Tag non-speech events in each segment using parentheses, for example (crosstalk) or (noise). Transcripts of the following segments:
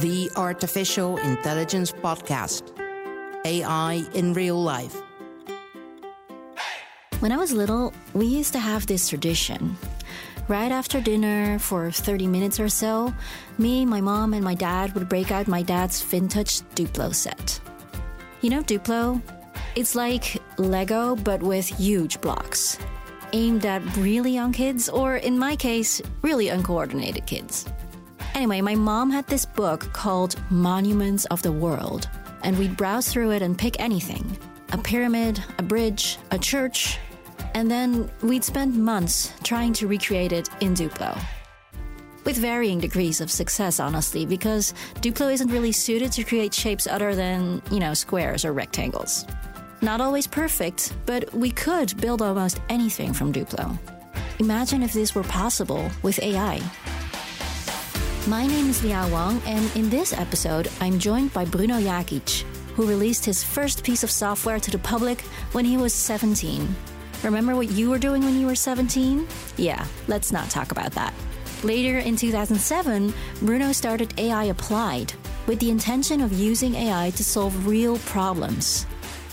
the Artificial Intelligence Podcast AI in Real Life. When I was little, we used to have this tradition. Right after dinner, for 30 minutes or so, me, my mom, and my dad would break out my dad's vintage Duplo set. You know Duplo? It's like Lego, but with huge blocks. Aimed at really young kids, or in my case, really uncoordinated kids. Anyway, my mom had this book called Monuments of the World, and we'd browse through it and pick anything a pyramid, a bridge, a church, and then we'd spend months trying to recreate it in Duplo. With varying degrees of success, honestly, because Duplo isn't really suited to create shapes other than, you know, squares or rectangles. Not always perfect, but we could build almost anything from Duplo. Imagine if this were possible with AI. My name is Liao Wang, and in this episode, I'm joined by Bruno Jakic, who released his first piece of software to the public when he was 17. Remember what you were doing when you were 17? Yeah, let's not talk about that. Later in 2007, Bruno started AI Applied with the intention of using AI to solve real problems.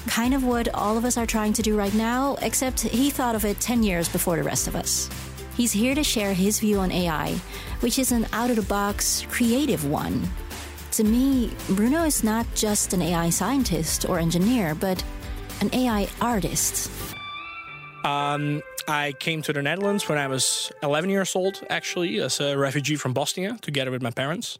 Kind of what all of us are trying to do right now, except he thought of it 10 years before the rest of us. He's here to share his view on AI, which is an out of the box, creative one. To me, Bruno is not just an AI scientist or engineer, but an AI artist. Um, I came to the Netherlands when I was 11 years old, actually, as a refugee from Bosnia, together with my parents.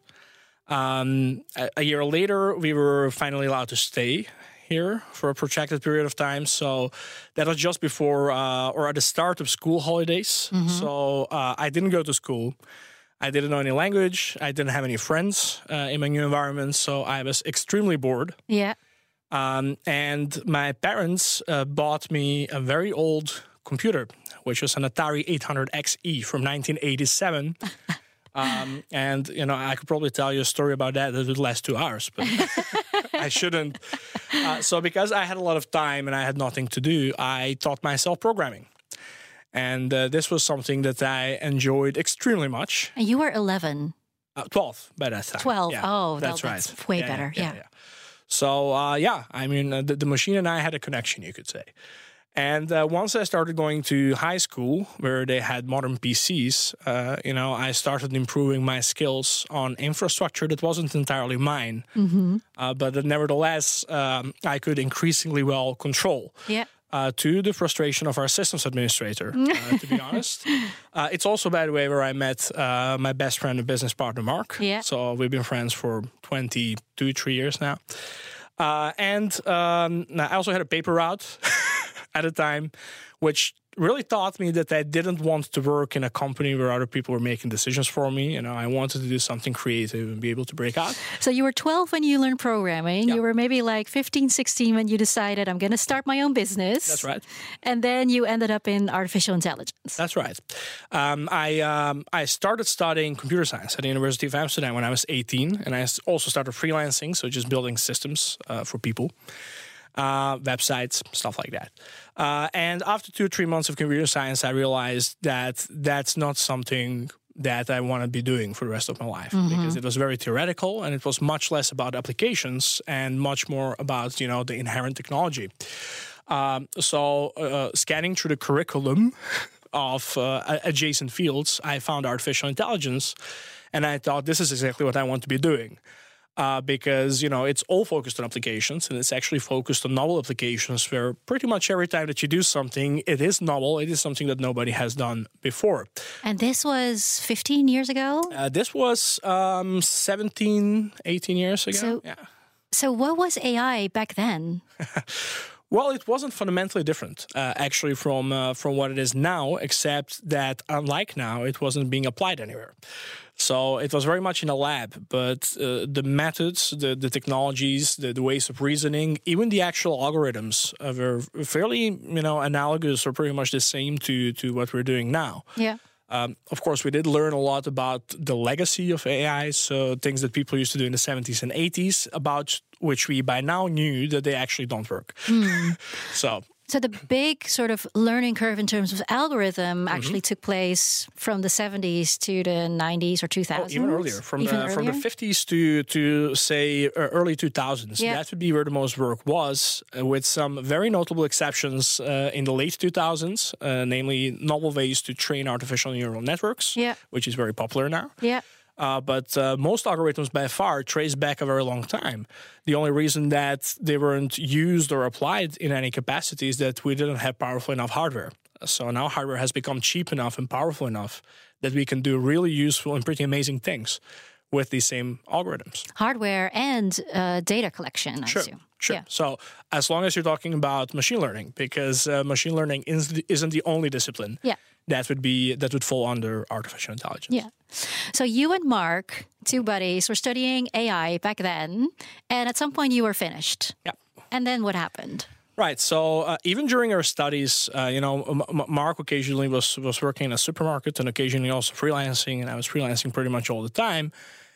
Um, a, a, year later, we were finally allowed to stay here for a protracted period of time. So that was just before uh, or at the start of school holidays. Mm-hmm. So uh, I didn't go to school. I didn't know any language. I didn't have any friends uh, in my new environment. So I was extremely bored. Yeah. Um, and my parents uh, bought me a very old computer, which was an Atari 800 XE from 1987. (laughs) um, and you know, I could probably tell you a story about that that would last two hours, but (laughs) I shouldn't. Uh, so, because I had a lot of time and I had nothing to do, I taught myself programming. And uh, this was something that I enjoyed extremely much. And you were 11. Uh, 12 by that time. 12. Yeah, oh, that's, that's right. way yeah, better. yeah. yeah. So uh, yeah, I mean, uh, the, the, machine and I had a connection, you could say. And uh, once I started going to high school, where they had modern PCs, uh, you know, I started improving my skills on infrastructure that wasn't entirely mine, mm-hmm. Uh, but that nevertheless um, I could increasingly well control. Yeah. Uh, to the frustration of our systems administrator, uh, to be (laughs) honest. Uh, it's also, by the way, where I met uh, my best friend and business partner, Mark. Yeah. So we've been friends for 22, three years now. Uh, and um, I also had a paper route (laughs) at a time, which really taught me that I didn't want to work in a company where other people were making decisions for me. You know, I wanted to do something creative and be able to break out. So you were 12 when you learned programming. Yeah. You were maybe like 15, 16 when you decided I'm going to start my own business. That's right. And then you ended up in artificial intelligence. That's right. Um, I um, I started studying computer science at the University of Amsterdam when I was 18, and I also started freelancing, so just building systems uh, for people uh, websites, stuff like that. Uh, and after two or three months of computer science, I realized that that's not something that I want to be doing for the rest of my life mm-hmm. because it was very theoretical and it was much less about applications and much more about you know the inherent technology. Um, so uh, scanning through the curriculum (laughs) of uh, adjacent fields, I found artificial intelligence, and I thought this is exactly what I want to be doing uh, because you know it's all focused on applications and it's actually focused on novel applications where pretty much every time that you do something it is novel. It is something that nobody has done before. And this was 15 years ago? Uh, this was um, 17 18 years ago. So, yeah. so what was ai back then? (laughs) Well, it wasn't fundamentally different, uh, actually, from uh, from what it is now, except that unlike now, it wasn't being applied anywhere. So it was very much in a lab, but uh, the methods, the, the technologies, the, the, ways of reasoning, even the actual algorithms uh, were fairly, you know, analogous or pretty much the same to to what we're doing now. Yeah. Um, of course, we did learn a lot about the legacy of AI, so things that people used to do in the 70s and 80s, about which we by now knew that they actually don't work. Mm. (laughs) so So the big sort of learning curve in terms of algorithm Mm-hmm. actually took place from the 70s to the 90s or 2000s. Oh, even earlier, from Even the from the 50s to to say uh, early 2000s. Yeah. That would be where the most work was, uh, with some very notable exceptions uh, in the late 2000s, uh, namely novel ways to train artificial neural networks, Yeah. which is very popular now. Yeah. Uh, but uh, most algorithms by far trace back a very long time. The only reason that they weren't used or applied in any capacity is that we didn't have powerful enough hardware. So now hardware has become cheap enough and powerful enough that we can do really useful and pretty amazing things with these same algorithms. Hardware and uh, data collection, I Sure. assume. Sure. Yeah. So as long as you're talking about machine learning, because uh, machine learning is, isn't the only discipline Yeah. That would be that would fall under artificial intelligence. Yeah. So you and Mark, two buddies, were studying AI back then, and at some point you were finished. Yeah. And then what happened? Right. So uh, even during our studies, uh, you know, M- M- Mark occasionally was was working in a supermarket and occasionally also freelancing, and I was freelancing pretty much all the time.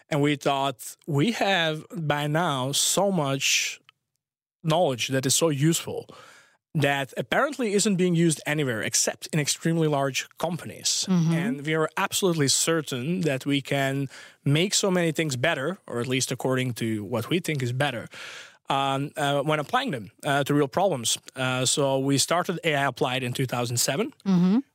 And we thought we have by now so much knowledge that is so useful that apparently isn't being used anywhere except in extremely large companies. And we are absolutely certain that we can make so many things better, or at least according to what we think is better. Um, uh, when applying them uh, to real problems. Uh, so we started AI Applied in 2007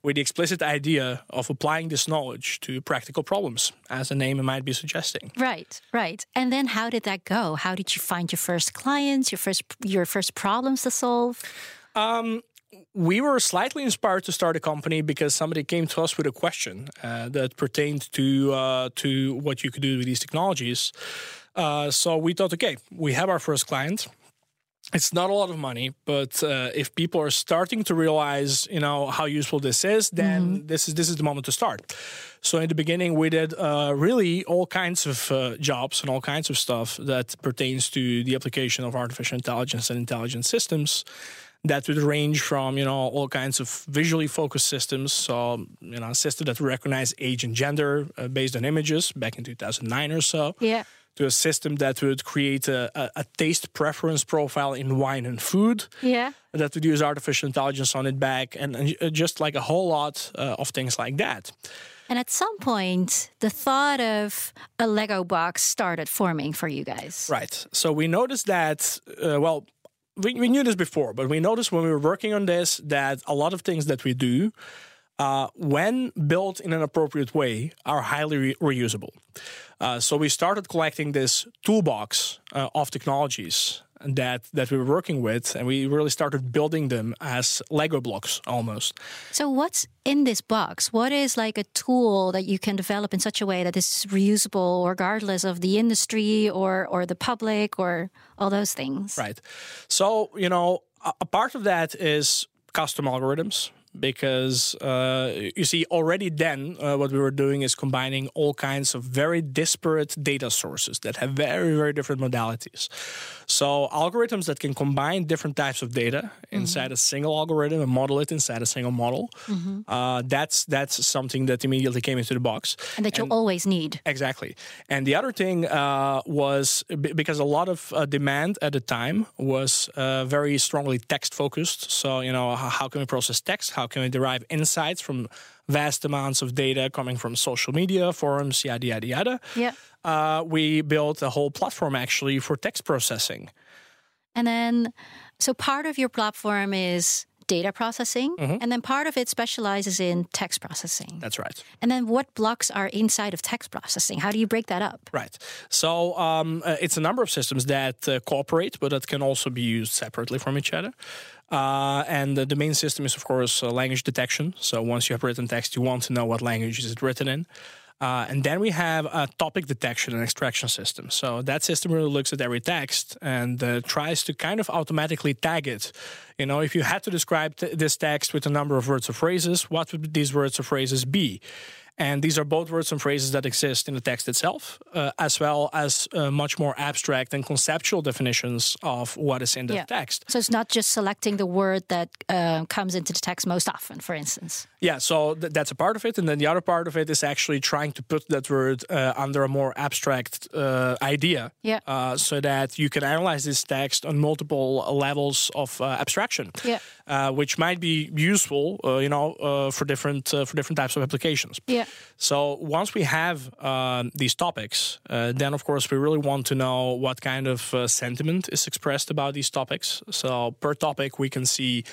with the explicit idea of applying this knowledge to practical problems, as the name might be suggesting. Right, right. And then how did that go? How did you find your first clients, your first your first problems to solve? We were slightly inspired to start a company because somebody came to us with a question uh, that pertained to uh, to what you could do with these technologies. Uh, so we thought, okay, we have our first client. It's not a lot of money, but uh, if people are starting to realize, you know, how useful this is, then this is this is the moment to start. So in the beginning, we did uh, really all kinds of uh, jobs and all kinds of stuff that pertains to the application of artificial intelligence and intelligent systems that would range from you know all kinds of visually focused systems so you know a system that would recognize age and gender uh, based on images back in 2009 or so Yeah. to a system that would create a, a, a taste preference profile in wine and food Yeah. that would use artificial intelligence on it back and, and uh, just like a whole lot uh, of things like that And at some point, the thought of a Lego box started forming for you guys. Right. So we noticed that, uh, well, we, we knew this before, but we noticed when we were working on this that a lot of things that we do, uh, when built in an appropriate way, are highly re- reusable. Uh, so we started collecting this toolbox uh, of technologies that that we were working with, and we really started building them as Lego blocks almost. So, what's in this box? What is like a tool that you can develop in such a way that is reusable, regardless of the industry or or the public or all those things? Right. So, you know, a, a part of that is custom algorithms because uh, you see, already then, uh, what we were doing is combining all kinds of very disparate data sources that have very, very different modalities. So, algorithms that can combine different types of data inside a single algorithm and model it inside a single model. Uh, that's that's something that immediately came into the box. And that you'll always need. Exactly. And the other thing uh, was b- because a lot of uh, demand at the time was uh, very strongly text focused. So, you know, how, how can we process text? How can we derive insights from vast amounts of data coming from social media, forums, yada, yada, yada? Yeah. Uh, we built a whole platform actually for text processing. And then, so part of your platform is data processing, and then part of it specializes in text processing. That's right. And then, what blocks are inside of text processing? How do you break that up? Right. So um, uh, it's a number of systems that uh, cooperate, but that can also be used separately from each other. Uh, and the, the main system is, of course, uh, language detection. So once you have written text, you want to know what language is it written in. Uh, and then we have a topic detection and extraction system. So that system really looks at every text and uh, tries to kind of automatically tag it. You know, if you had to describe t- this text with a number of words or phrases, what would these words or phrases be? And these are both words and phrases that exist in the text itself, uh, as well as uh, much more abstract and conceptual definitions of what is in the Yeah. text. So it's not just selecting the word that uh, comes into the text most often, for instance. Yeah, so th- that's a part of it. And then the other part of it is actually trying to put that word uh, under a more abstract uh, idea Yeah. uh, so that you can analyze this text on multiple levels of uh, abstraction. Yeah. uh, which might be useful, uh, you know, uh, for different uh, for different types of applications. Yeah. So once we have these topics, uh, then of course we really want to know what kind of uh, sentiment is expressed about these topics. So per topic, we can see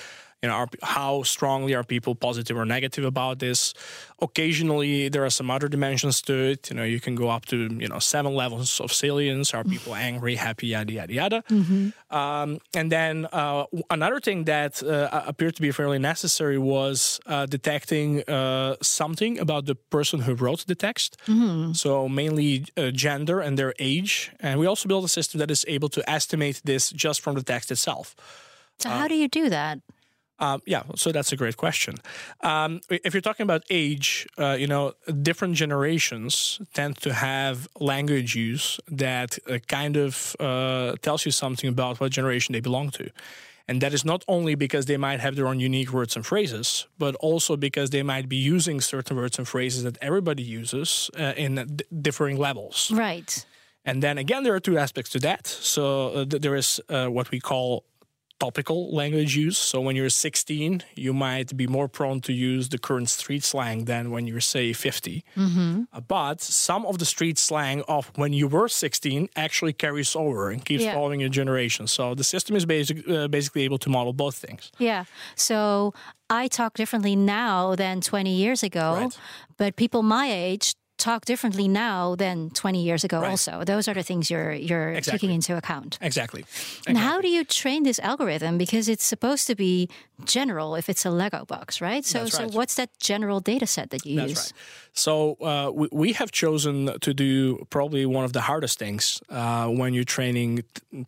you know, are, how strongly are people positive or negative about this? Occasionally, there are some other dimensions to it. You know, you can go up to you know seven levels of salience. Are people angry, happy, yada yada yada? Um, and then uh, another thing that uh, appeared to be fairly necessary was uh, detecting uh, something about the person who wrote the text. So mainly uh, gender and their age. And we also built a system that is able to estimate this just from the text itself. So how do you do that? Um, yeah, so that's a great question. Um, if you're talking about age, uh, you know, different generations tend to have language use that uh, kind of uh, tells you something about what generation they belong to. And that is not only because they might have their own unique words and phrases, but also because they might be using certain words and phrases that everybody uses uh, in d- differing levels. Right. And then again, there are two aspects to that. So uh, th- there is uh, what we call topical language use. So when you're 16, you might be more prone to use the current street slang than when you're, say, 50. Uh, but some of the street slang of when you were 16 actually carries over and keeps Yeah. following your generation. So the system is basic, uh, basically able to model both things. Yeah. So I talk differently now than 20 years ago, Right. but people my age talk differently now than 20 years ago Right. also. Those are the things you're you're Exactly. taking into account. Exactly. And how do you train this algorithm because it's supposed to be general if it's a Lego box, right? So That's so what's that general data set that you That's use? right. So uh, we, we have chosen to do probably one of the hardest things uh, when you're training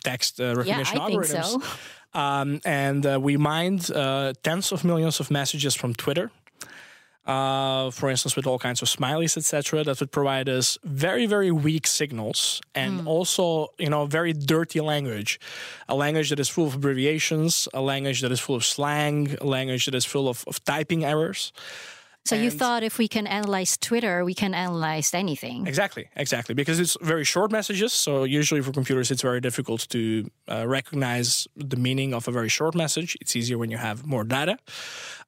text uh, recognition I think algorithms. so. Um, and uh, we mined uh, tens of millions of messages from Twitter. Uh, for instance, with all kinds of smileys, etc., that would provide us very, very weak signals, and also, you know, very dirty language, a language that is full of abbreviations, a language that is full of slang, a language that is full of, of typing errors. So you thought if we can analyze Twitter, we can analyze anything. Exactly, exactly. Because it's very short messages. So usually for computers, it's very difficult to uh, recognize the meaning of a very short message. It's easier when you have more data.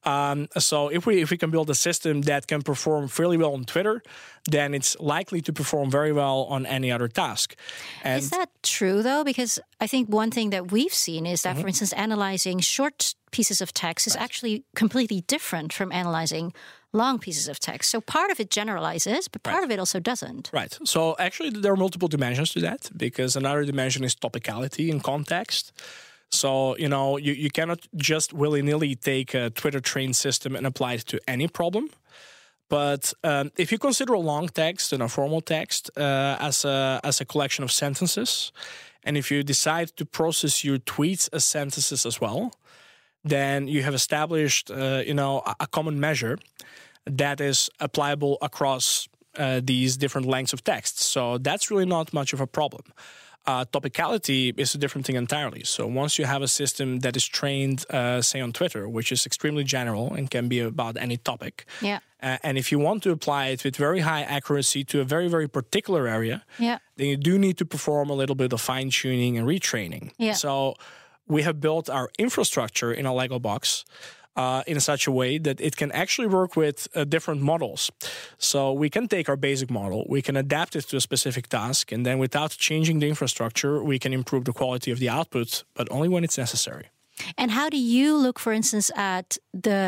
Um, so if we if we can build a system that can perform fairly well on Twitter, then it's likely to perform very well on any other task. And Is that true though? Because I think one thing that we've seen is that, for instance, analyzing short pieces of text is actually completely different from analyzing long pieces of text. So part of it generalizes, but part of it also doesn't. Right. So actually, there are multiple dimensions to that because another dimension is topicality and context. So, you know, you, you cannot just willy nilly take a Twitter train system and apply it to any problem. But um, if you consider a long text and a formal text uh, as, a, as a collection of sentences, and if you decide to process your tweets as sentences as well, then you have established, uh, you know, a, common measure that is applicable across uh, these different lengths of text. So that's really not much of a problem. Uh, topicality is a different thing entirely. So once you have a system that is trained, uh, say on Twitter, which is extremely general and can be about any topic, Yeah. uh, and if you want to apply it with very high accuracy to a very, very particular area, Yeah. then you do need to perform a little bit of fine tuning and retraining. Yeah. So we have built our infrastructure in a Lego box uh, in such a way that it can actually work with uh, different models. So we can take our basic model, we can adapt it to a specific task, and then without changing the infrastructure, we can improve the quality of the output, but only when it's necessary. And how do you look, for instance, at the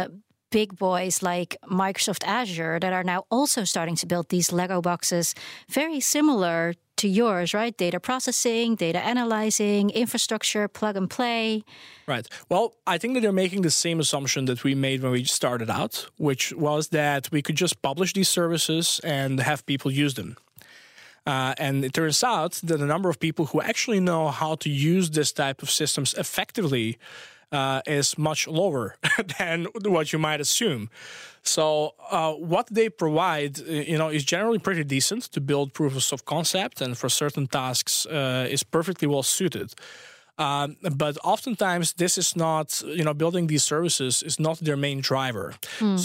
big boys like Microsoft Azure that are now also starting to build these Lego boxes very similar to yours, right? Data processing, data analyzing, infrastructure, plug and play. Right. Well, I think that they're making the same assumption that we made when we started out, which was that we could just publish these services and have people use them. Uh, and it turns out that the number of people who actually know how to use this type of systems effectively uh, is much lower (laughs) than what you might assume. So uh, what they provide, uh, you know, is generally pretty decent to build proofs of concept, and for certain tasks uh, is perfectly well suited. Um, but oftentimes, this is not, you know, building these services is not their main driver.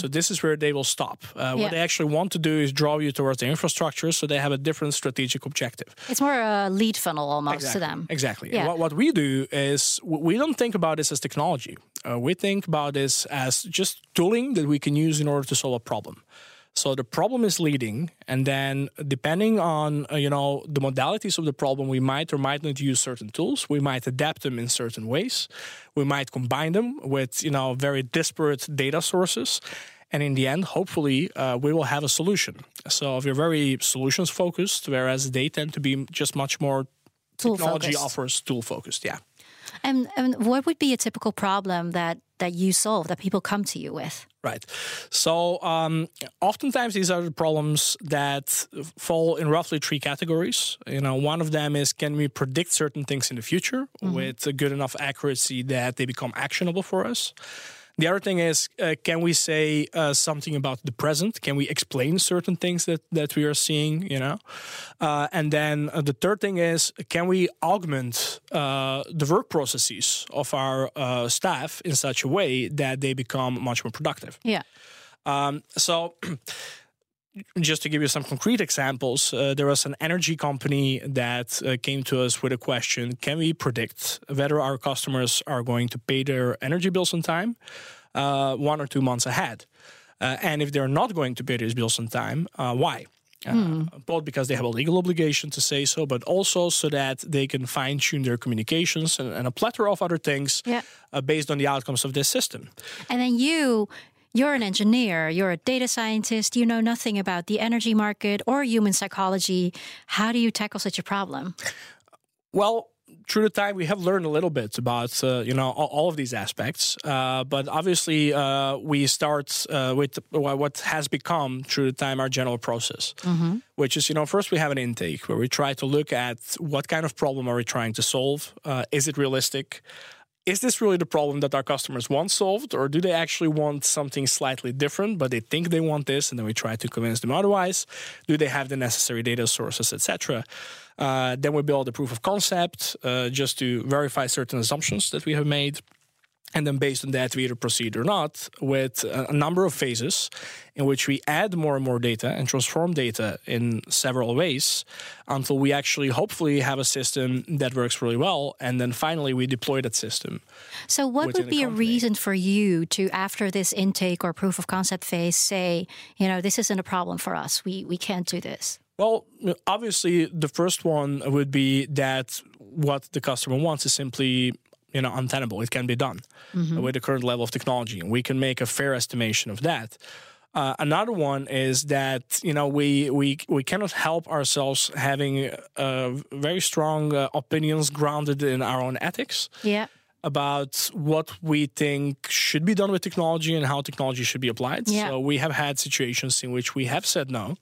So this is where they will stop. Uh, Yeah. What they actually want to do is draw you towards the infrastructure, so they have a different strategic objective. It's more a lead funnel almost to them. Exactly. Yeah. What, what we do is we don't think about this as technology. Uh, we think about this as just tooling that we can use in order to solve a problem. So the problem is leading, and then depending on uh, you know the modalities of the problem, we might or might not use certain tools. We might adapt them in certain ways. We might combine them with you know very disparate data sources. And in the end, hopefully, uh, we will have a solution. So we're very solutions focused, whereas they tend to be just much more Tool technology focused. offers tool focused. Yeah. And, and what would be a typical problem that that you solve that people come to you with? Right. So, um, oftentimes these are the problems that fall in roughly three categories. You know, one of them is can we predict certain things in the future with a good enough accuracy that they become actionable for us? The other thing is, uh, can we say uh, something about the present? Can we explain certain things that, that we are seeing? You know, uh, and then uh, the third thing is, can we augment uh, the work processes of our uh, staff in such a way that they become much more productive? Yeah. Um, so, just to give you some concrete examples, uh, there was an energy company that uh, came to us with a question Can we predict whether our customers are going to pay their energy bills on time uh, one or two months ahead? Uh, and if they're not going to pay these bills on time, uh, why? Uh, Both because they have a legal obligation to say so, but also so that they can fine tune their communications and, and a plethora of other things Yeah. uh, based on the outcomes of this system. And then you, you're an engineer, you're a data scientist, you know nothing about the energy market or human psychology. How do you tackle such a problem? Well, through the time, we have learned a little bit about uh, you know all, all of these aspects, uh, but obviously uh, we start uh, with what has become through the time our general process, which is you know first we have an intake where we try to look at what kind of problem are we trying to solve, uh, is it realistic. Is this really the problem that our customers want solved, or do they actually want something slightly different, but they think they want this, and then we try to convince them otherwise? Do they have the necessary data sources, etc.? Uh, then we build a proof of concept uh, just to verify certain assumptions that we have made. And then, based on that, we either proceed or not with a number of phases in which we add more and more data and transform data in several ways until we actually hopefully have a system that works really well. And then finally, we deploy that system. So, what would be a reason for you to, after this intake or proof of concept phase, say, you know, this isn't a problem for us. We we can't do this. Well, obviously, the first one would be that what the customer wants is simply, you know, untenable. It can be done with the current level of technology, and we can make a fair estimation of that. Uh, another one is that you know we we we cannot help ourselves having uh, very strong uh, opinions grounded in our own ethics Yeah. about what we think should be done with technology and how technology should be applied. Yeah. So we have had situations in which we have said no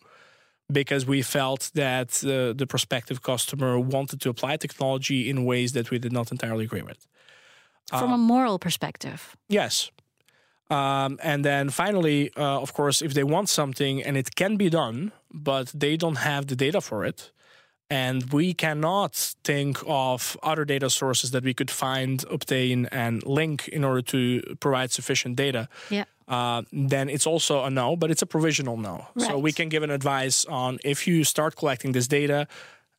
because we felt that uh, the prospective customer wanted to apply technology in ways that we did not entirely agree with. From a moral perspective. Yes. Um, and then finally, uh, of course, if they want something and it can be done, but they don't have the data for it, and we cannot think of other data sources that we could find, obtain, and link in order to provide sufficient data, Yeah. Uh, then it's also a no, but it's a provisional no. So we can give an advice on if you start collecting this data,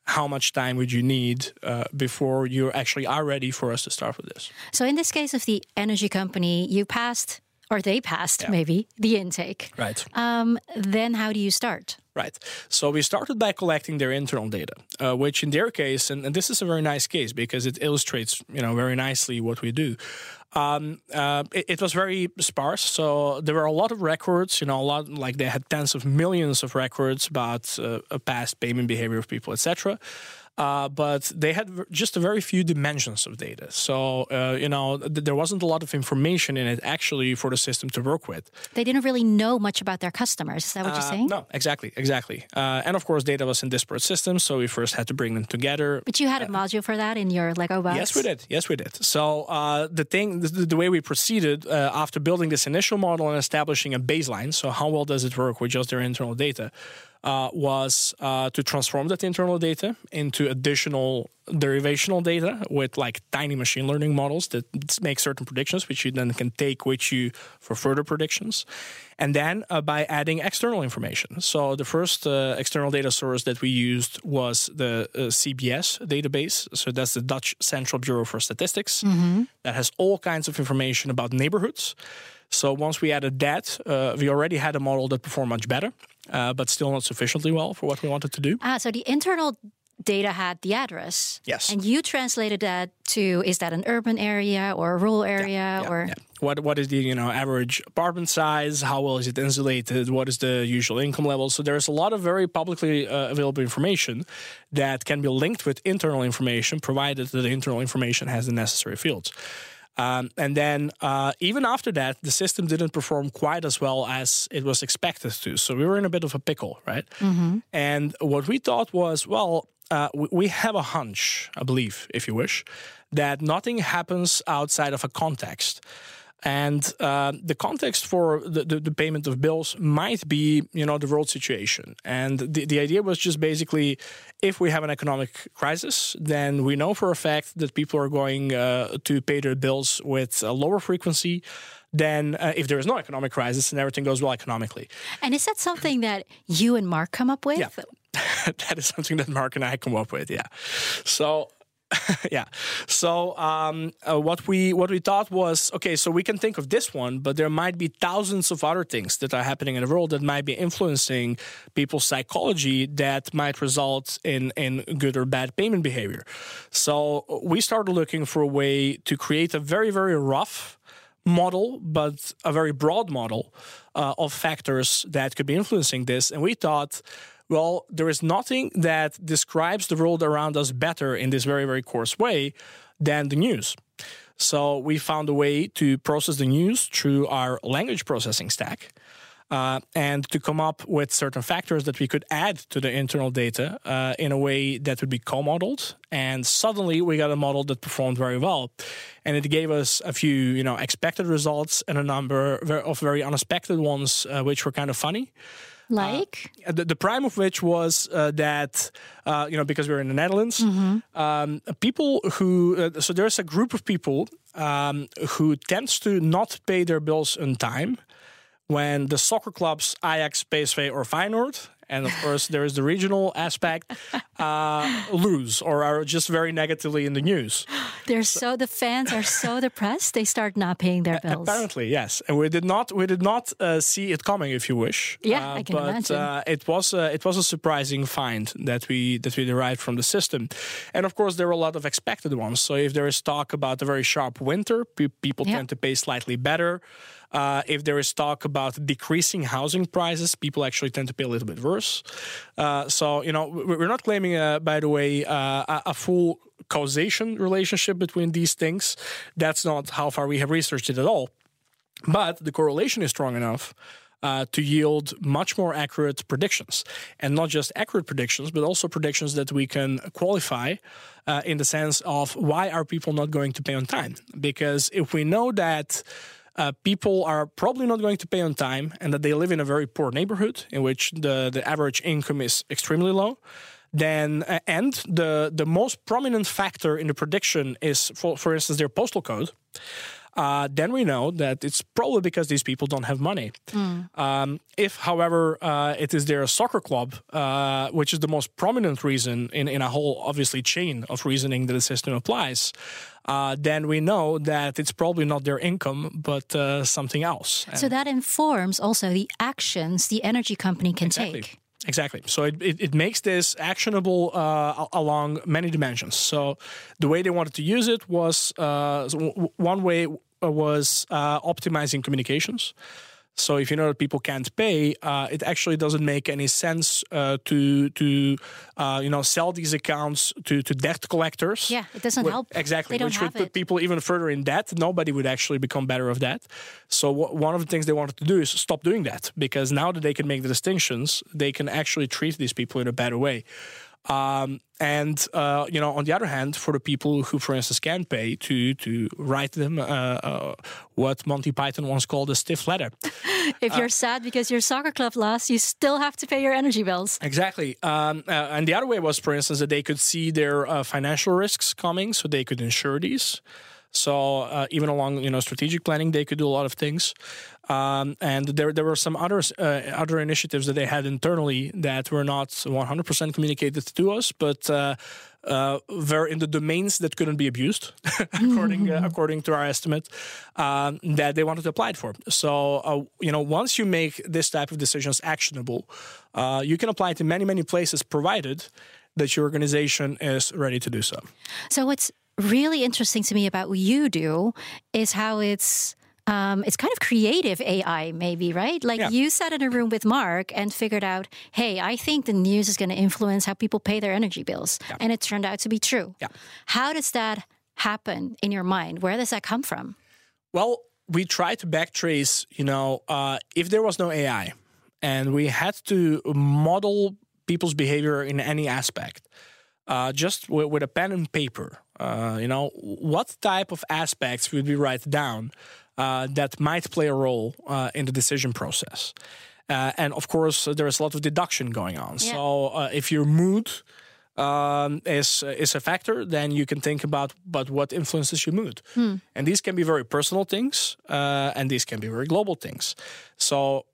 how much time would you need uh, before you actually are ready for us to start with this? So, in this case of the energy company, you passed, or they passed Yeah. maybe, the intake. Right. Um, then how do you start? Right. So we started by collecting their internal data, uh, which in their case, and, and this is a very nice case because it illustrates, you know, very nicely what we do. Um, uh, it, it was very sparse, so there were a lot of records. You know, a lot like they had tens of millions of records about uh, past payment behavior of people, etc. Uh, but they had just a very few dimensions of data. So, uh, you know, th- there wasn't a lot of information in it actually for the system to work with. They didn't really know much about their customers. Is that what you're Uh, saying? No, exactly, exactly. Uh, and of course, data was in disparate systems, so we first had to bring them together. But you had a module for that in your Lego box? Yes, we did. Yes, we did. So uh, the thing, the, the way we proceeded uh, after building this initial model and establishing a baseline. So how well does it work with just their internal data? Uh, was uh, to transform that internal data into additional derivational data with like tiny machine learning models that make certain predictions, which you then can take with you for further predictions. And then uh, by adding external information. So the first uh, external data source that we used was the uh, CBS database. So that's the Dutch Central Bureau for Statistics. Mm-hmm. That has all kinds of information about neighborhoods. So once we added that, uh, we already had a model that performed much better, uh, but still not sufficiently well for what we wanted to do. Ah, so the internal data had the address. Yes. And you translated that to is that an urban area or a rural area Yeah, yeah, or yeah. what what is the you know average apartment size? How well is it insulated? What is the usual income level? So there's a lot of very publicly uh, available information that can be linked with internal information, provided that the internal information has the necessary fields. Um, and then uh, even after that, the system didn't perform quite as well as it was expected to. So we were in a bit of a pickle, right? And what we thought was, well, uh, we, we have a hunch, a belief, if you wish, that nothing happens outside of a context. And uh, the context for the, the, the payment of bills might be, you know, the world situation. And the, the idea was just basically, if we have an economic crisis, then we know for a fact that people are going uh, to pay their bills with a lower frequency than uh, if there is no economic crisis and everything goes well economically. and is that something that you and Mark come up with? Yeah. (laughs) that is something that Mark and I come up with. Yeah. So. (laughs) yeah. So um, uh, what we what we thought was okay. So we can think of this one, but there might be thousands of other things that are happening in the world that might be influencing people's psychology that might result in in good or bad payment behavior. So we started looking for a way to create a very very rough model, but a very broad model uh, of factors that could be influencing this. And we thought, well, there is nothing that describes the world around us better in this very, very coarse way than the news. So we found a way to process the news through our language processing stack. Uh, and to come up with certain factors that we could add to the internal data uh, in a way that would be co-modeled. And suddenly we got a model that performed very well, and it gave us a few, you know, expected results and a number of very unexpected ones, uh, which were kind of funny. Like? Uh, The, the prime of which was uh, that, uh, you know, because we're in the Netherlands, um, people who, uh, so there's a group of people um, who tends to not pay their bills on time when the soccer clubs Ajax, PSV, or Feyenoord, and of course there is the regional aspect, uh, lose or are just very negatively in the news. they're so the fans are so depressed they start not paying their bills. Apparently, yes, and we did not we did not uh, see it coming, if you wish. Yeah, Uh, I can but, imagine. Uh, it was uh, it was a surprising find that we that we derived from the system, and of course there were a lot of expected ones. So if there is talk about a very sharp winter, pe- people Yeah. tend to pay slightly better. Uh, if there is talk about decreasing housing prices, people actually tend to pay a little bit worse. Uh, so you know we- we're not claiming, uh, by the way, uh, a, a full causation relationship between these things. That's not how far we have researched it at all. But the correlation is strong enough uh, to yield much more accurate predictions. And not just accurate predictions, but also predictions that we can qualify uh, in the sense of why are people not going to pay on time? Because if we know that uh, people are probably not going to pay on time and that they live in a very poor neighborhood in which the, the average income is extremely low, then uh, and the the most prominent factor in the prediction is for for instance their postal code uh, then we know that it's probably because these people don't have money. Um, if, however, uh, it is their soccer club, uh, which is the most prominent reason in, in a whole, obviously, chain of reasoning that the system applies, uh, then we know that it's probably not their income, but uh, something else. So that informs also the actions the energy company can Exactly. take. Exactly. So it, it, it makes this actionable uh, along many dimensions. So the way they wanted to use it was uh, one way was uh, optimizing communications. So if you know that people can't pay, uh, it actually doesn't make any sense uh, to to uh, you know sell these accounts to to debt collectors. Yeah, it doesn't help. Exactly, They don't which would put it. people even further in debt. Nobody would actually become better of that. So wh- one of the things they wanted to do is stop doing that because now that they can make the distinctions, they can actually treat these people in a better way. Um, and uh, you know, on the other hand, for the people who, for instance, can pay to to write them uh, uh, what Monty Python once called a stiff letter. (laughs) if you're sad because your soccer club lost, you still have to pay your energy bills. Exactly. Um, uh, and the other way was, for instance, that they could see their uh, financial risks coming, so they could insure these. So uh, even along you know strategic planning, they could do a lot of things. Um, and there there were some other uh, other initiatives that they had internally that were not 100% communicated to us, but. Uh, uh, were in the domains that couldn't be abused, (laughs) according uh, according to our estimate, um, that they wanted to apply it for. So uh, you know, once you make this type of decisions actionable, uh, you can apply it in many many places, provided that your organization is ready to do so. So what's really interesting to me about what you do is how it's um, it's kind of creative AI, maybe, right? Like Yeah. you sat in a room with Mark and figured out, hey, I think the news is going to influence how people pay their energy bills. And it turned out to be true. Yeah. How does that happen in your mind? Where does that come from? Well, we try to backtrace, you know, uh, if there was no AI and we had to model people's behavior in any aspect, uh, just with, with a pen and paper, uh, you know, what type of aspects would we write down uh, that might play a role uh, in the decision process? Uh, and of course, there is a lot of deduction going on. Yeah. So uh, if your mood um, is is a factor, then you can think about but what influences your mood. And these can be very personal things, uh, and these can be very global things. So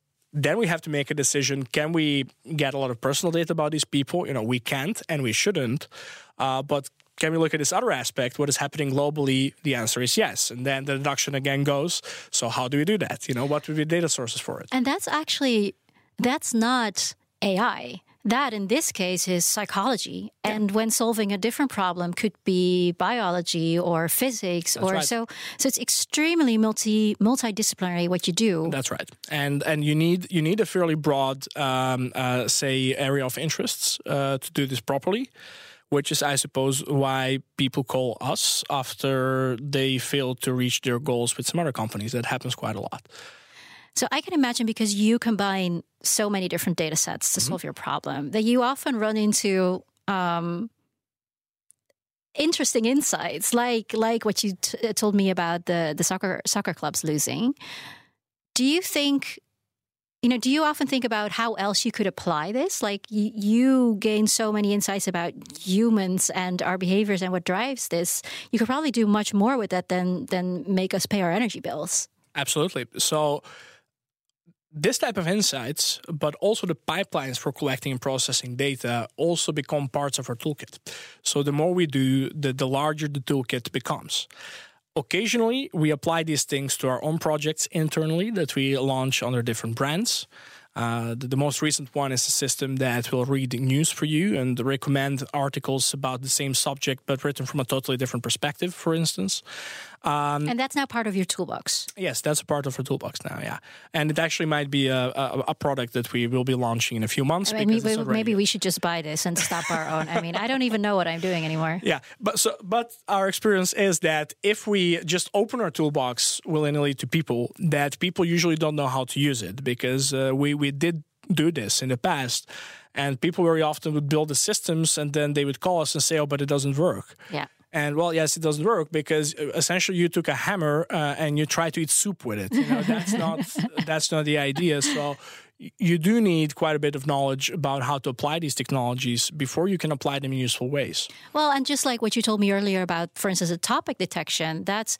then we have to make a decision: Can we get a lot of personal data about these people? You know, we can't, and we shouldn't. Uh, but can we look at this other aspect? What is happening globally? The answer is yes. And then the deduction again goes. So how do we do that? You know, what would be data sources for it? And that's actually that's not AI. That in this case is psychology. And when solving a different problem could be biology or physics or right. so so it's extremely multi multidisciplinary what you do. That's right, and and you need you need a fairly broad, um, uh, say, area of interests uh, to do this properly, which is, I suppose, why people call us after they fail to reach their goals with some other companies. That happens quite a lot. So I can imagine because you combine so many different data sets to solve your problem that you often run into um, interesting insights, like like what you t- told me about the the soccer soccer clubs losing. Do you think? You know, do you often think about how else you could apply this? Like you, you gain so many insights about humans and our behaviors and what drives this. You could probably do much more with that than than make us pay our energy bills. Absolutely. So this type of insights, but also the pipelines for collecting and processing data also become parts of our toolkit. So the more we do, the, the larger the toolkit becomes. Occasionally, we apply these things to our own projects internally that we launch under different brands. Uh, the, the most recent one is a system that will read the news for you and recommend articles about the same subject, but written from a totally different perspective, for instance. Um, And that's now part of your toolbox. Yes, that's a part of our toolbox now. Yeah, and it actually might be a, a, a product that we will be launching in a few months. I mean, because we, already- maybe we should just buy this and stop our own. I mean, I don't even know what I'm doing anymore. Yeah, but so but our experience is that if we just open our toolbox willy nilly to people, that people usually don't know how to use it because uh, we we did do this in the past. And people very often would build the systems and then they would call us and say, oh, but it doesn't work. Yeah. And well, yes, it doesn't work because uh, essentially you took a hammer uh, and you try to eat soup with it. You know, (laughs) that's not that's not the idea. So you do need quite a bit of knowledge about how to apply these technologies before you can apply them in useful ways. Well, and just like what you told me earlier about, for instance, a topic detection, that's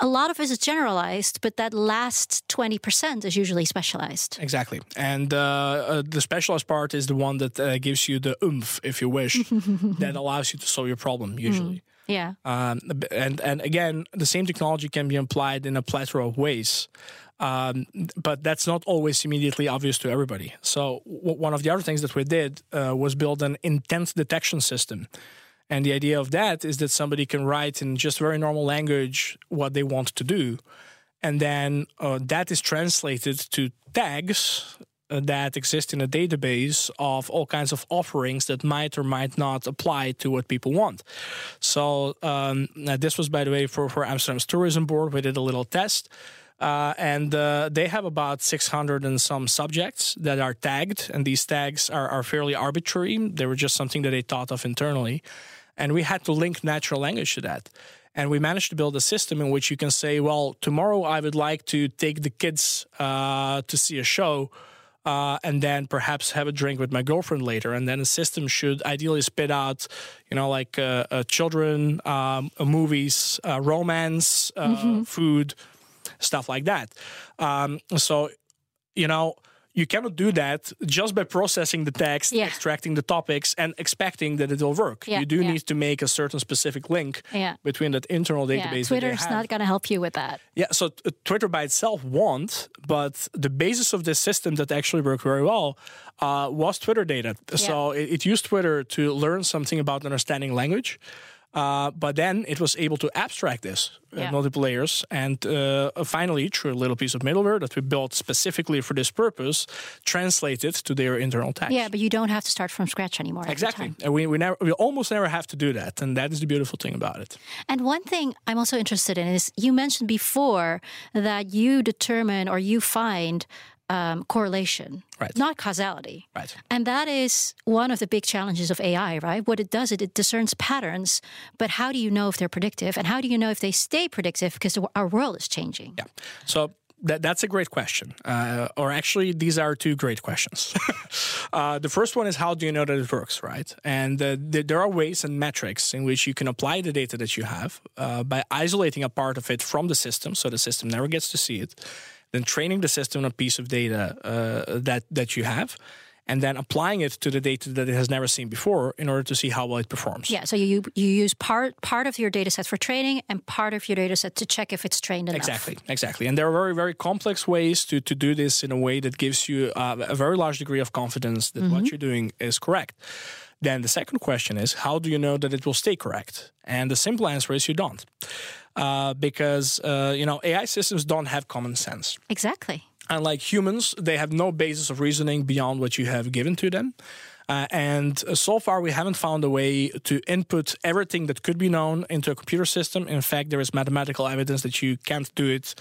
a lot of it is generalized, but that last 20% is usually specialized. Exactly. And uh, uh, the specialized part is the one that uh, gives you the oomph, if you wish, (laughs) that allows you to solve your problem usually. Yeah. Um, and and again, the same technology can be applied in a plethora of ways, um, but that's not always immediately obvious to everybody. So w- one of the other things that we did uh, was build an intent detection system. And the idea of that is that somebody can write in just very normal language what they want to do, and then uh, that is translated to tags uh, that exist in a database of all kinds of offerings that might or might not apply to what people want. So um, this was, by the way, for for Amsterdam's tourism board. We did a little test. Uh, and uh, they have about 600 and some subjects that are tagged, and these tags are, are fairly arbitrary. They were just something that they thought of internally. And we had to link natural language to that. And we managed to build a system in which you can say, well, tomorrow I would like to take the kids uh, to see a show. Uh, and then perhaps have a drink with my girlfriend later. And then the system should ideally spit out, you know, like uh, uh children, um, movies, uh, romance, uh, mm-hmm. food, stuff like that. Um, so, you know, you cannot do that just by processing the text, yeah. extracting the topics, and expecting that it will work. Yeah, you do yeah. need to make a certain specific link between that internal database. Twitter's not going to help you with that. Yeah, so uh, Twitter by itself won't, but the basis of this system that actually worked very well uh, was Twitter data. So it, it used Twitter to learn something about understanding language. Uh, but then it was able to abstract this uh, yeah. multiple layers, and uh, finally, through a little piece of middleware that we built specifically for this purpose, translate it to their internal text. Yeah, but you don't have to start from scratch anymore. Exactly, and we we never we almost never have to do that, and that is the beautiful thing about it. And one thing I'm also interested in is you mentioned before that you determine or you find um, correlation, right. not causality. Right. And that is one of the big challenges of AI, right? What it does, it, it discerns patterns, but how do you know if they're predictive? And how do you know if they stay predictive because our world is changing? Yeah. So that, that's a great question. Uh, or actually, these are two great questions. (laughs) uh, the first one is how do you know that it works, right? And uh, th- there are ways and metrics in which you can apply the data that you have uh, by isolating a part of it from the system so the system never gets to see it then training the system on a piece of data uh, that that you have and then applying it to the data that it has never seen before in order to see how well it performs. Yeah, so you you use part part of your data set for training and part of your data set to check if it's trained enough. Exactly, exactly. And there are very very complex ways to to do this in a way that gives you uh, a very large degree of confidence that mm-hmm. what you're doing is correct. Then the second question is how do you know that it will stay correct? And the simple answer is you don't uh, because uh, you know AI systems don't have common sense. Exactly. Unlike humans, they have no basis of reasoning beyond what you have given to them. Uh, and so far, we haven't found a way to input everything that could be known into a computer system. In fact, there is mathematical evidence that you can't do it,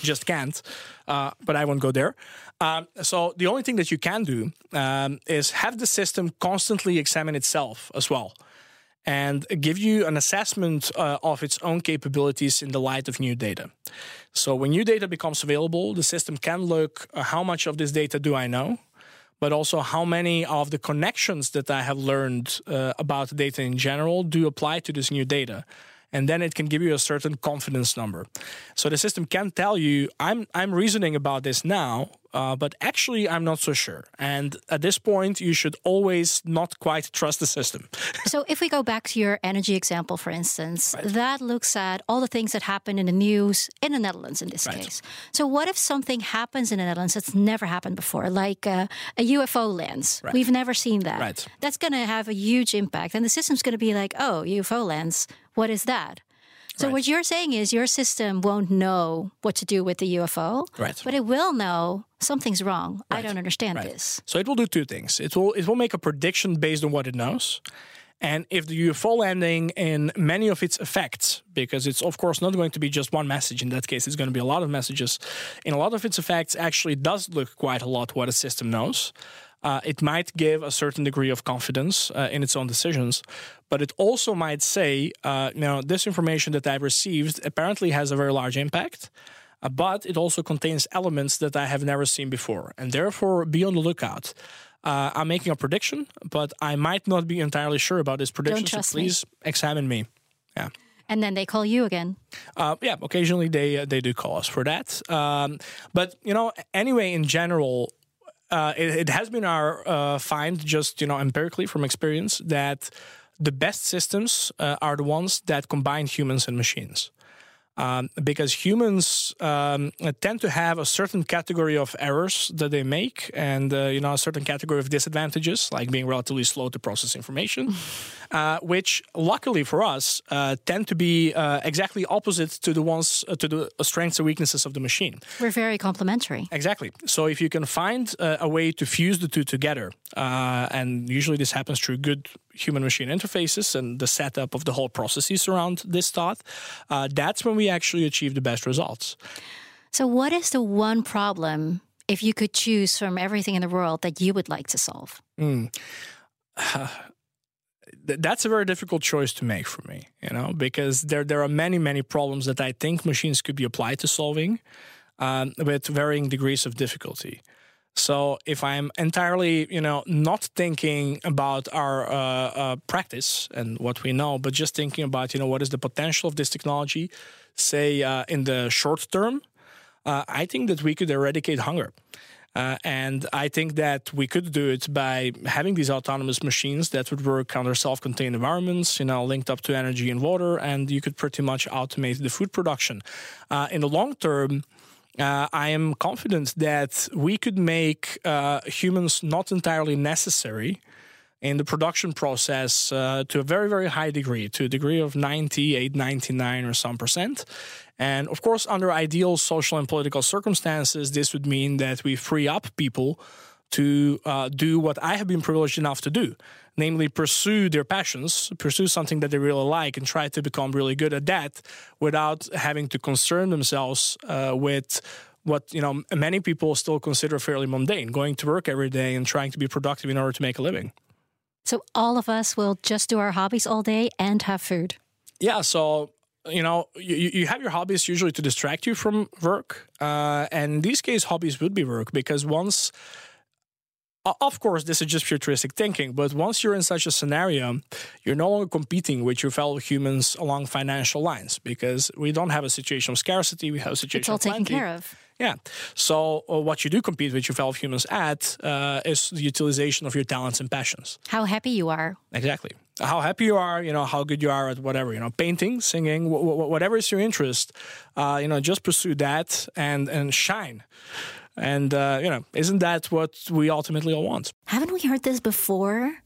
just can't. Uh, but I won't go there. Um, so the only thing that you can do um, is have the system constantly examine itself as well and give you an assessment uh, of its own capabilities in the light of new data. So when new data becomes available, the system can look uh, how much of this data do I know, but also how many of the connections that I have learned uh, about data in general do apply to this new data and then it can give you a certain confidence number. So the system can tell you, I'm I'm reasoning about this now, uh, but actually I'm not so sure. And at this point, you should always not quite trust the system. (laughs) so if we go back to your energy example, for instance, right. that looks at all the things that happen in the news in the Netherlands in this right. case. So what if something happens in the Netherlands that's never happened before, like uh, a UFO lands? Right. We've never seen that. That's going to have a huge impact, and the system's going to be like, "Oh, UFO lands. What is that?" So right. what you're saying is your system won't know what to do with the UFO, right. but it will know something's wrong. Right. I don't understand right. this. So it will do two things. It will it will make a prediction based on what it knows. And if the UFO landing in many of its effects, because it's of course not going to be just one message, in that case, it's going to be a lot of messages, in a lot of its effects actually does look quite a lot what a system knows uh, it might give a certain degree of confidence uh, in its own decisions, but it also might say, uh, you know, this information that I've received apparently has a very large impact. Uh, but it also contains elements that I have never seen before, and therefore be on the lookout. Uh, I'm making a prediction, but I might not be entirely sure about this prediction. so please me. examine me. Yeah and then they call you again. Uh, yeah, occasionally they uh, they do call us for that. Um, but you know, anyway, in general, uh, it, it, has been our uh, find, just you know, empirically from experience, that the best systems uh, are the ones that combine humans and machines. Um, because humans um, tend to have a certain category of errors that they make, and uh, you know a certain category of disadvantages, like being relatively slow to process information, (laughs) uh, which luckily for us uh, tend to be uh, exactly opposite to the ones uh, to the strengths and weaknesses of the machine. We're very complementary. Exactly. So if you can find uh, a way to fuse the two together, and usually this happens through good human machine interfaces and the setup of the whole processes around this thought, uh, that's when we actually achieve the best results. So, what is the one problem, if you could choose from everything in the world, that you would like to solve? (sighs) Mm. Uh, that's a very difficult choice to make for me, you know, because there there are many many problems that I think machines could be applied to solving, um, with varying degrees of difficulty. So if I'm entirely, you know, not thinking about our uh, uh, practice and what we know, but just thinking about, you know, what is the potential of this technology, say uh, in the short term, uh, I think that we could eradicate hunger. Uh, and I think that we could do it by having these autonomous machines that would work under self-contained environments, you know, linked up to energy and water, and you could pretty much automate the food production. Uh, in the long term, uh, I am confident that we could make uh, humans not entirely necessary in the production process uh, to a very, very high degree, to a degree of 98, 99 or some percent. And of course, under ideal social and political circumstances, this would mean that we free up people to uh, do what I have been privileged enough to do, namely pursue their passions, pursue something that they really like, and try to become really good at that without having to concern themselves uh, with what you know many people still consider fairly mundane going to work every day and trying to be productive in order to make a living. So all of us will just do our hobbies all day and have food. Yeah so you know you, you have your hobbies usually to distract you from work uh, and in these case hobbies would be work because once of course, this is just futuristic thinking, but once you're in such a scenario, you're no longer competing with your fellow humans along financial lines because we don't have a situation of scarcity. We have a situation it's all of taken care of. Yeah. So uh, what you do compete with your fellow humans at uh, is the utilization of your talents and passions. How happy you are. Exactly. How happy you are, you know, how good you are at whatever, you know, painting, singing, whatever is your interest, uh, you know, just pursue that and and shine. And, uh, you know, isn't that what we ultimately all want? Haven't we heard this before?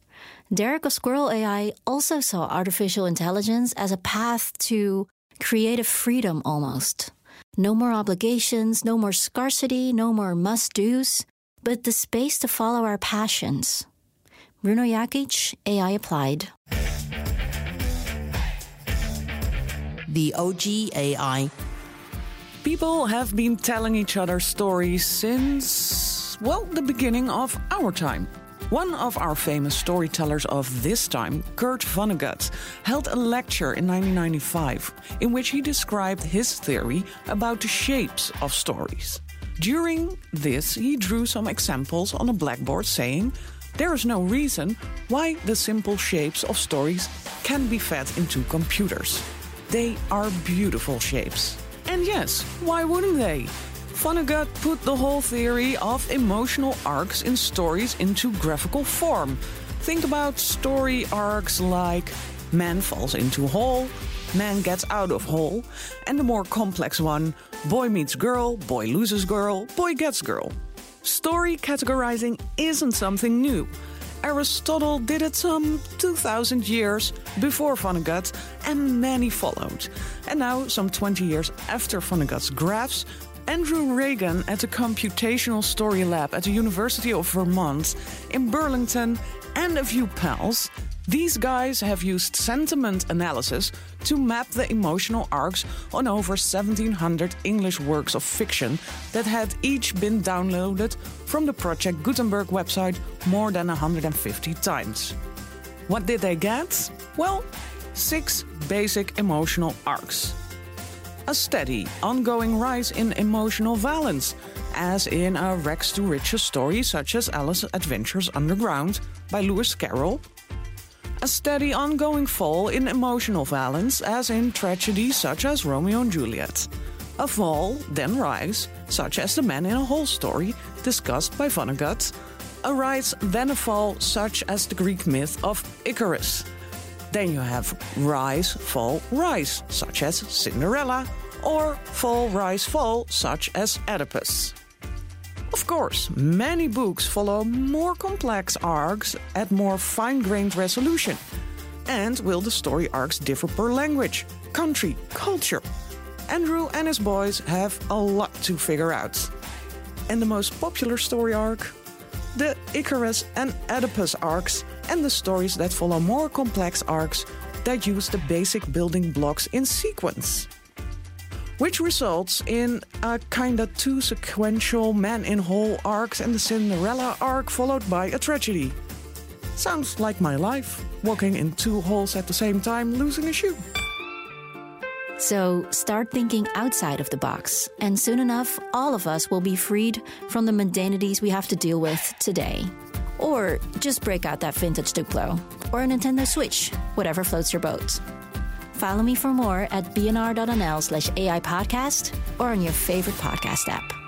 Derek of Squirrel AI also saw artificial intelligence as a path to creative freedom almost. No more obligations, no more scarcity, no more must do's, but the space to follow our passions. Bruno Jakic, AI Applied. The OG AI People have been telling each other stories since, well, the beginning of our time. One of our famous storytellers of this time, Kurt Vonnegut, held a lecture in 1995 in which he described his theory about the shapes of stories. During this, he drew some examples on a blackboard saying, There is no reason why the simple shapes of stories can be fed into computers. They are beautiful shapes. And yes, why wouldn't they? Vonnegut put the whole theory of emotional arcs in stories into graphical form. Think about story arcs like man falls into hole, man gets out of hole, and the more complex one boy meets girl, boy loses girl, boy gets girl. Story categorizing isn't something new. Aristotle did it some 2000 years before Vonnegut, and many followed. And now, some 20 years after Vonnegut's graphs, Andrew Reagan at the Computational Story Lab at the University of Vermont in Burlington and a few pals these guys have used sentiment analysis to map the emotional arcs on over 1700 English works of fiction that had each been downloaded from the Project Gutenberg website more than 150 times. What did they get? Well, six basic emotional arcs. A steady, ongoing rise in emotional valence, as in a Rags to Riches story such as Alice Adventures Underground by Lewis Carroll a steady ongoing fall in emotional valence, as in tragedies such as Romeo and Juliet. A fall, then rise, such as the Man in a Hole story discussed by Vonnegut. A rise, then a fall, such as the Greek myth of Icarus. Then you have rise, fall, rise, such as Cinderella, or fall, rise, fall, such as Oedipus. Of course, many books follow more complex arcs at more fine grained resolution. And will the story arcs differ per language, country, culture? Andrew and his boys have a lot to figure out. And the most popular story arc? The Icarus and Oedipus arcs, and the stories that follow more complex arcs that use the basic building blocks in sequence. which results in a kinda two sequential man in hole arcs and the Cinderella arc followed by a tragedy. Sounds like my life, walking in two holes at the same time, losing a shoe. So start thinking outside of the box, and soon enough, all of us will be freed from the mundanities we have to deal with today. Or just break out that vintage Duplo, or a Nintendo Switch, whatever floats your boat. Follow me for more at bnr.nl slash AI podcast or on your favorite podcast app.